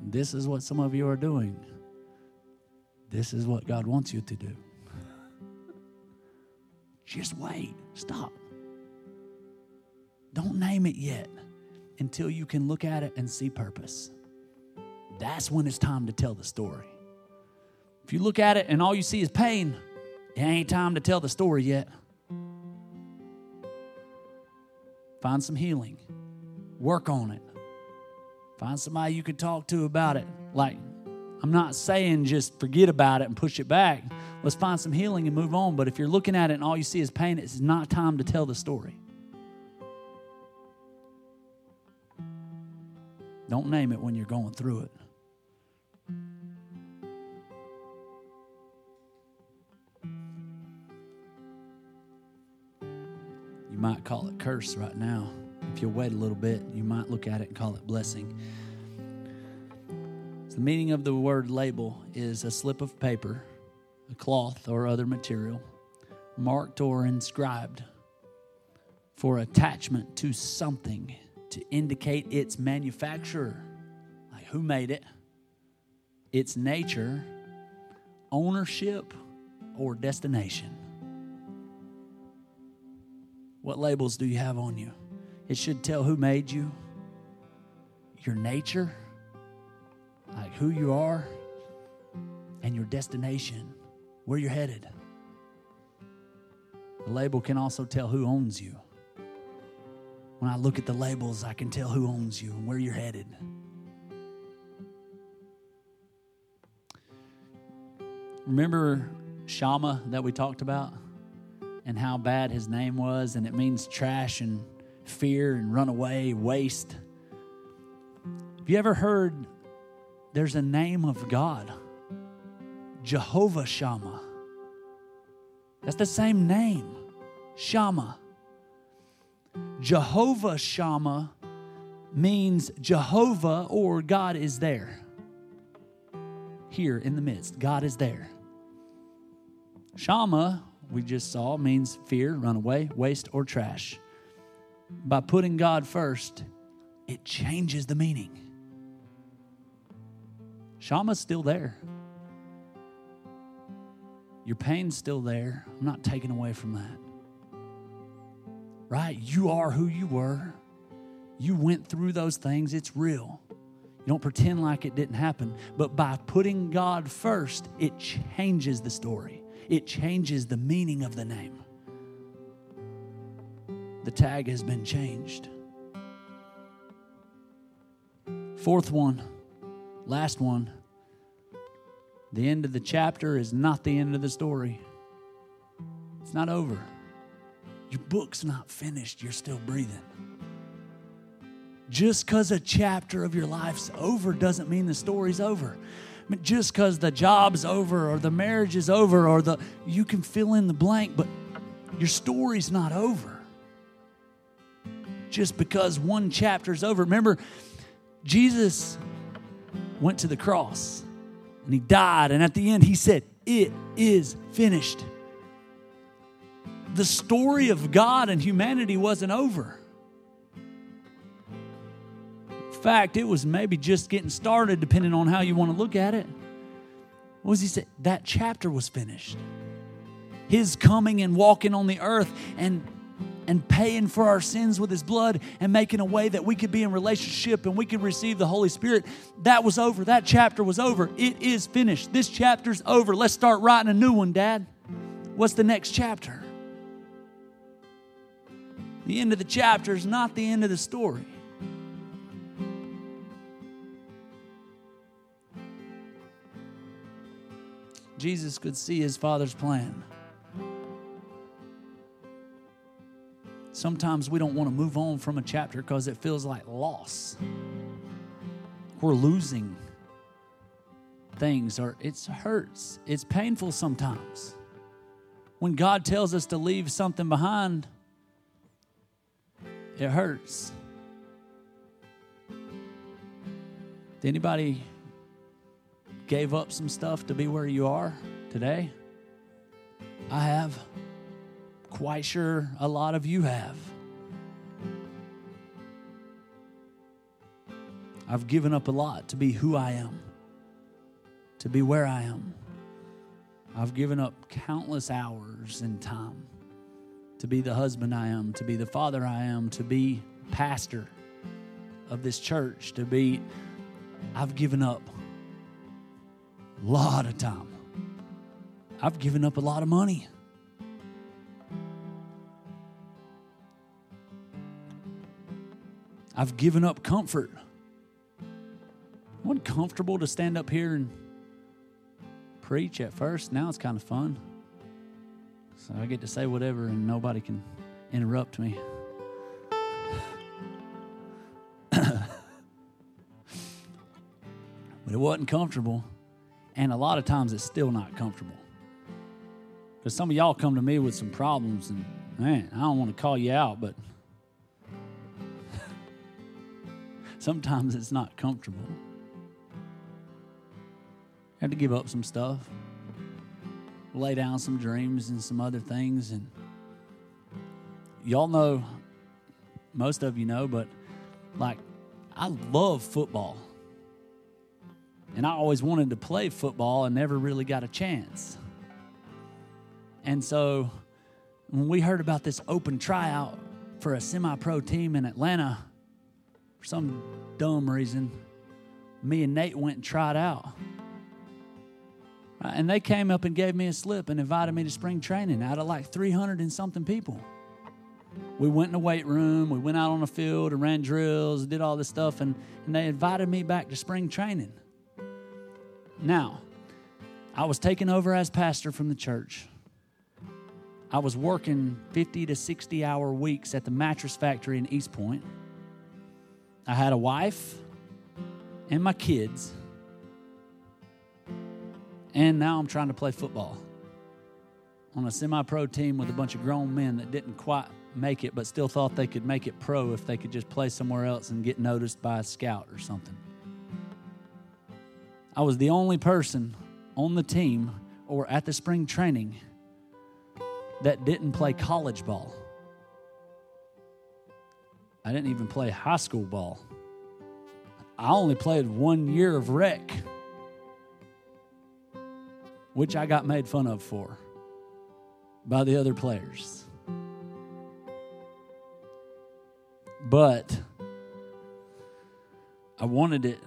This is what some of you are doing. This is what God wants you to do. Just wait. Stop. Don't name it yet until you can look at it and see purpose. That's when it's time to tell the story. If you look at it and all you see is pain, it ain't time to tell the story yet. Find some healing, work on it. Find somebody you can talk to about it. Like, I'm not saying just forget about it and push it back. Let's find some healing and move on. But if you're looking at it and all you see is pain, it's not time to tell the story. Don't name it when you're going through it. Might call it curse right now. If you'll wait a little bit, you might look at it and call it blessing. So the meaning of the word label is a slip of paper, a cloth, or other material marked or inscribed for attachment to something to indicate its manufacturer, like who made it, its nature, ownership, or destination. What labels do you have on you? It should tell who made you, your nature, like who you are, and your destination, where you're headed. The label can also tell who owns you. When I look at the labels, I can tell who owns you and where you're headed. Remember Shammah that we talked about and how bad his name was, and it means trash and fear and run away, waste. Have you ever heard there's a name of God? Jehovah Shammah. That's the same name, Shammah. Jehovah Shammah means Jehovah or God is there. Here in the midst, God is there. Shammah, we just saw, means fear, run away, waste, or trash. By putting God first, it changes the meaning. Shammah's still there. Your pain's still there. I'm not taking away from that right? You are who you were. You went through those things. It's real. You don't pretend like it didn't happen. But by putting God first, it changes the story, it changes the meaning of the name. The tag has been changed. Fourth one, last one. The end of the chapter is not the end of the story. It's not over. Your book's not finished, you're still breathing. Just because a chapter of your life's over doesn't mean the story's over. Just because the job's over or the marriage is over or the you can fill in the blank, but your story's not over. Just because one chapter's over. Remember, Jesus went to the cross and he died, and at the end he said, It is finished the story of God and humanity wasn't over. Fact, it was maybe just getting started, depending on how you want to look at it. What was he say? That chapter was finished. His coming and walking on the earth, and and paying for our sins with his blood and making a way that we could be in relationship and we could receive the Holy Spirit. That was over. That chapter was over. It is finished. This chapter's over. Let's start writing a new one, Dad. What's the next chapter? The end of the chapter is not the end of the story. Jesus could see his Father's plan. Sometimes we don't want to move on from a chapter because it feels like loss. We're losing things, or it hurts. It's painful sometimes. When God tells us to leave something behind, it hurts. Did anybody gave up some stuff to be where you are today? I have. Quite sure a lot of you have. I've given up a lot to be who I am, to be where I am. I've given up countless hours and time to be the husband I am, to be the father I am, to be pastor of this church, to be, I've given up a lot of time. I've given up a lot of money. I've given up comfort. Wasn't comfortable to stand up here and preach at first. Now it's kind of fun. So I get to say whatever and nobody can interrupt me. [COUGHS] but it wasn't comfortable. And a lot of times it's still not comfortable. Because some of y'all come to me with some problems, and man, I don't want to call you out, but [LAUGHS] sometimes it's not comfortable. Had to give up some stuff, lay down some dreams and some other things. And y'all know, most of you know, but like, I love football. And I always wanted to play football and never really got a chance. And so when we heard about this open tryout for a semi pro team in Atlanta, for some dumb reason, me and Nate went and tried out. And they came up and gave me a slip and invited me to spring training out of like 300 and something people. We went in the weight room, we went out on the field and ran drills, did all this stuff, and, and they invited me back to spring training. Now, I was taken over as pastor from the church. I was working 50 to 60 hour weeks at the mattress factory in East Point. I had a wife and my kids. And now I'm trying to play football on a semi pro team with a bunch of grown men that didn't quite make it, but still thought they could make it pro if they could just play somewhere else and get noticed by a scout or something. I was the only person on the team or at the spring training that didn't play college ball. I didn't even play high school ball. I only played one year of rec, which I got made fun of for by the other players. But I wanted it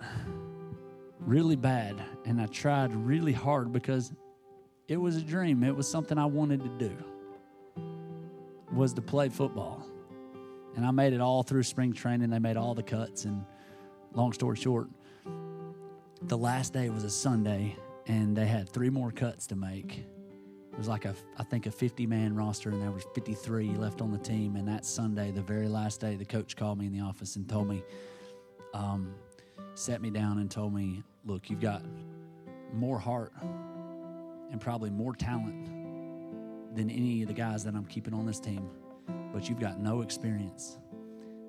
really bad and I tried really hard because it was a dream. It was something I wanted to do. Was to play football. And I made it all through spring training. They made all the cuts and long story short, the last day was a Sunday and they had three more cuts to make. It was like a I think a 50 man roster and there was 53 left on the team and that Sunday, the very last day, the coach called me in the office and told me um, sat me down and told me look, you've got more heart and probably more talent than any of the guys that I'm keeping on this team, but you've got no experience.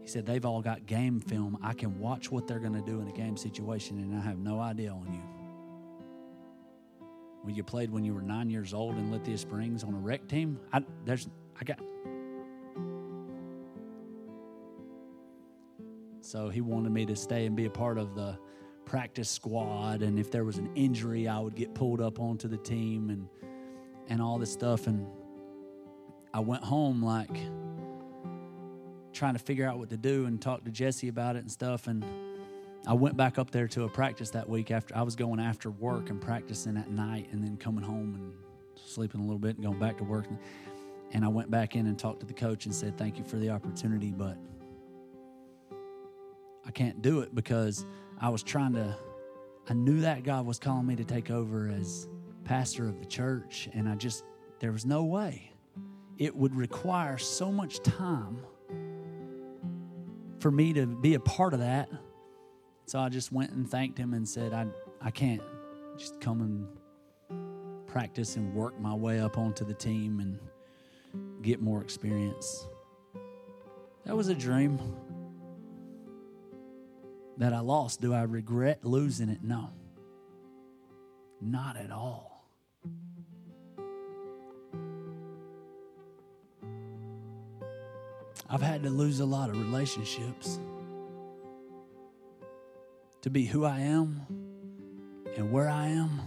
He said, They've all got game film. I can watch what they're going to do in a game situation, and I have no idea on you. When you played when you were nine years old in Lithia Springs on a rec team, I, there's, I got. So he wanted me to stay and be a part of the practice squad and if there was an injury I would get pulled up onto the team and and all this stuff and I went home like trying to figure out what to do and talk to Jesse about it and stuff. And I went back up there to a practice that week after I was going after work and practicing at night and then coming home and sleeping a little bit and going back to work. And I went back in and talked to the coach and said, Thank you for the opportunity, but I can't do it because I was trying to, I knew that God was calling me to take over as pastor of the church, and I just, there was no way. It would require so much time for me to be a part of that so I just went and thanked him and said, I, I can't just come and practice and work my way up onto the team and get more experience. That was a dream that I lost. Do I regret losing it? No. Not at all. I've had to lose a lot of relationships to be who I am and where I am.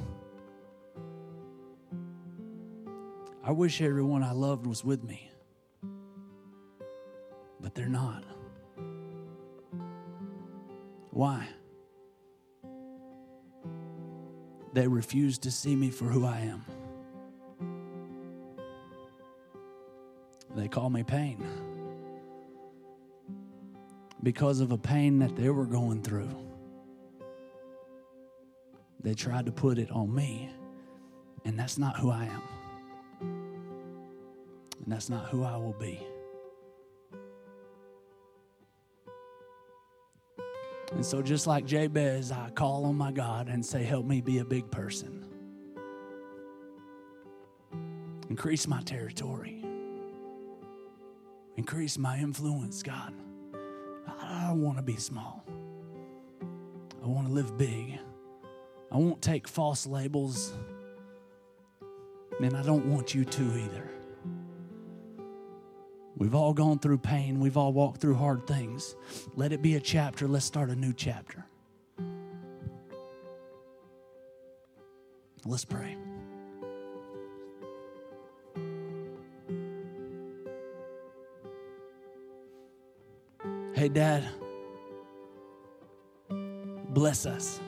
I wish everyone I loved was with me, but they're not. Why? They refuse to see me for who I am. They call me pain because of a pain that they were going through. They tried to put it on me, and that's not who I am. And that's not who I will be. And so, just like Jabez, I call on my God and say, Help me be a big person. Increase my territory, increase my influence, God. I don't want to be small, I want to live big. I won't take false labels, and I don't want you to either. We've all gone through pain, we've all walked through hard things. Let it be a chapter. Let's start a new chapter. Let's pray. Hey, Dad, bless us.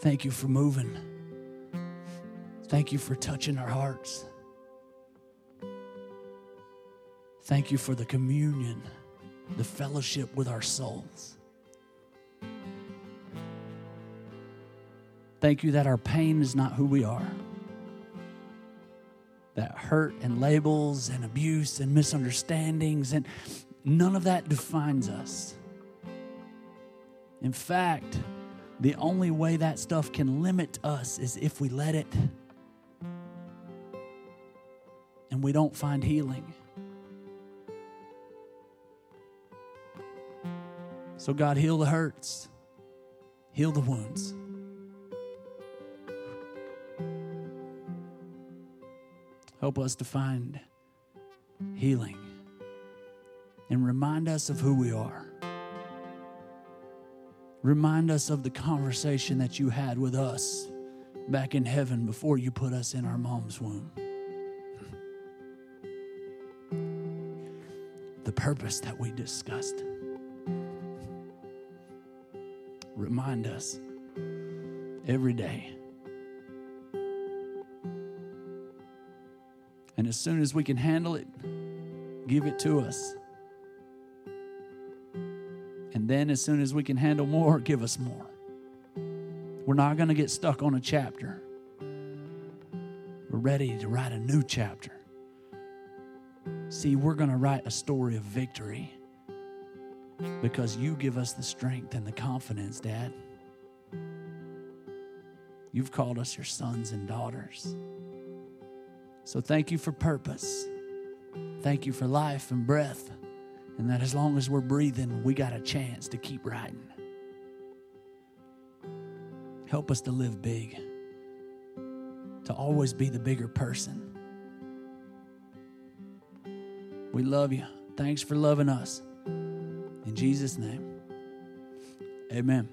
Thank you for moving. Thank you for touching our hearts. Thank you for the communion, the fellowship with our souls. Thank you that our pain is not who we are. That hurt and labels and abuse and misunderstandings and none of that defines us. In fact, the only way that stuff can limit us is if we let it we don't find healing. So, God, heal the hurts, heal the wounds. Help us to find healing and remind us of who we are. Remind us of the conversation that you had with us back in heaven before you put us in our mom's womb. Purpose that we discussed. Remind us every day. And as soon as we can handle it, give it to us. And then, as soon as we can handle more, give us more. We're not going to get stuck on a chapter. We're ready to write a new chapter. See, we're going to write a story of victory because you give us the strength and the confidence, Dad. You've called us your sons and daughters. So thank you for purpose. Thank you for life and breath and that as long as we're breathing, we got a chance to keep riding. Help us to live big, to always be the bigger person. We love you. Thanks for loving us. In Jesus' name, amen.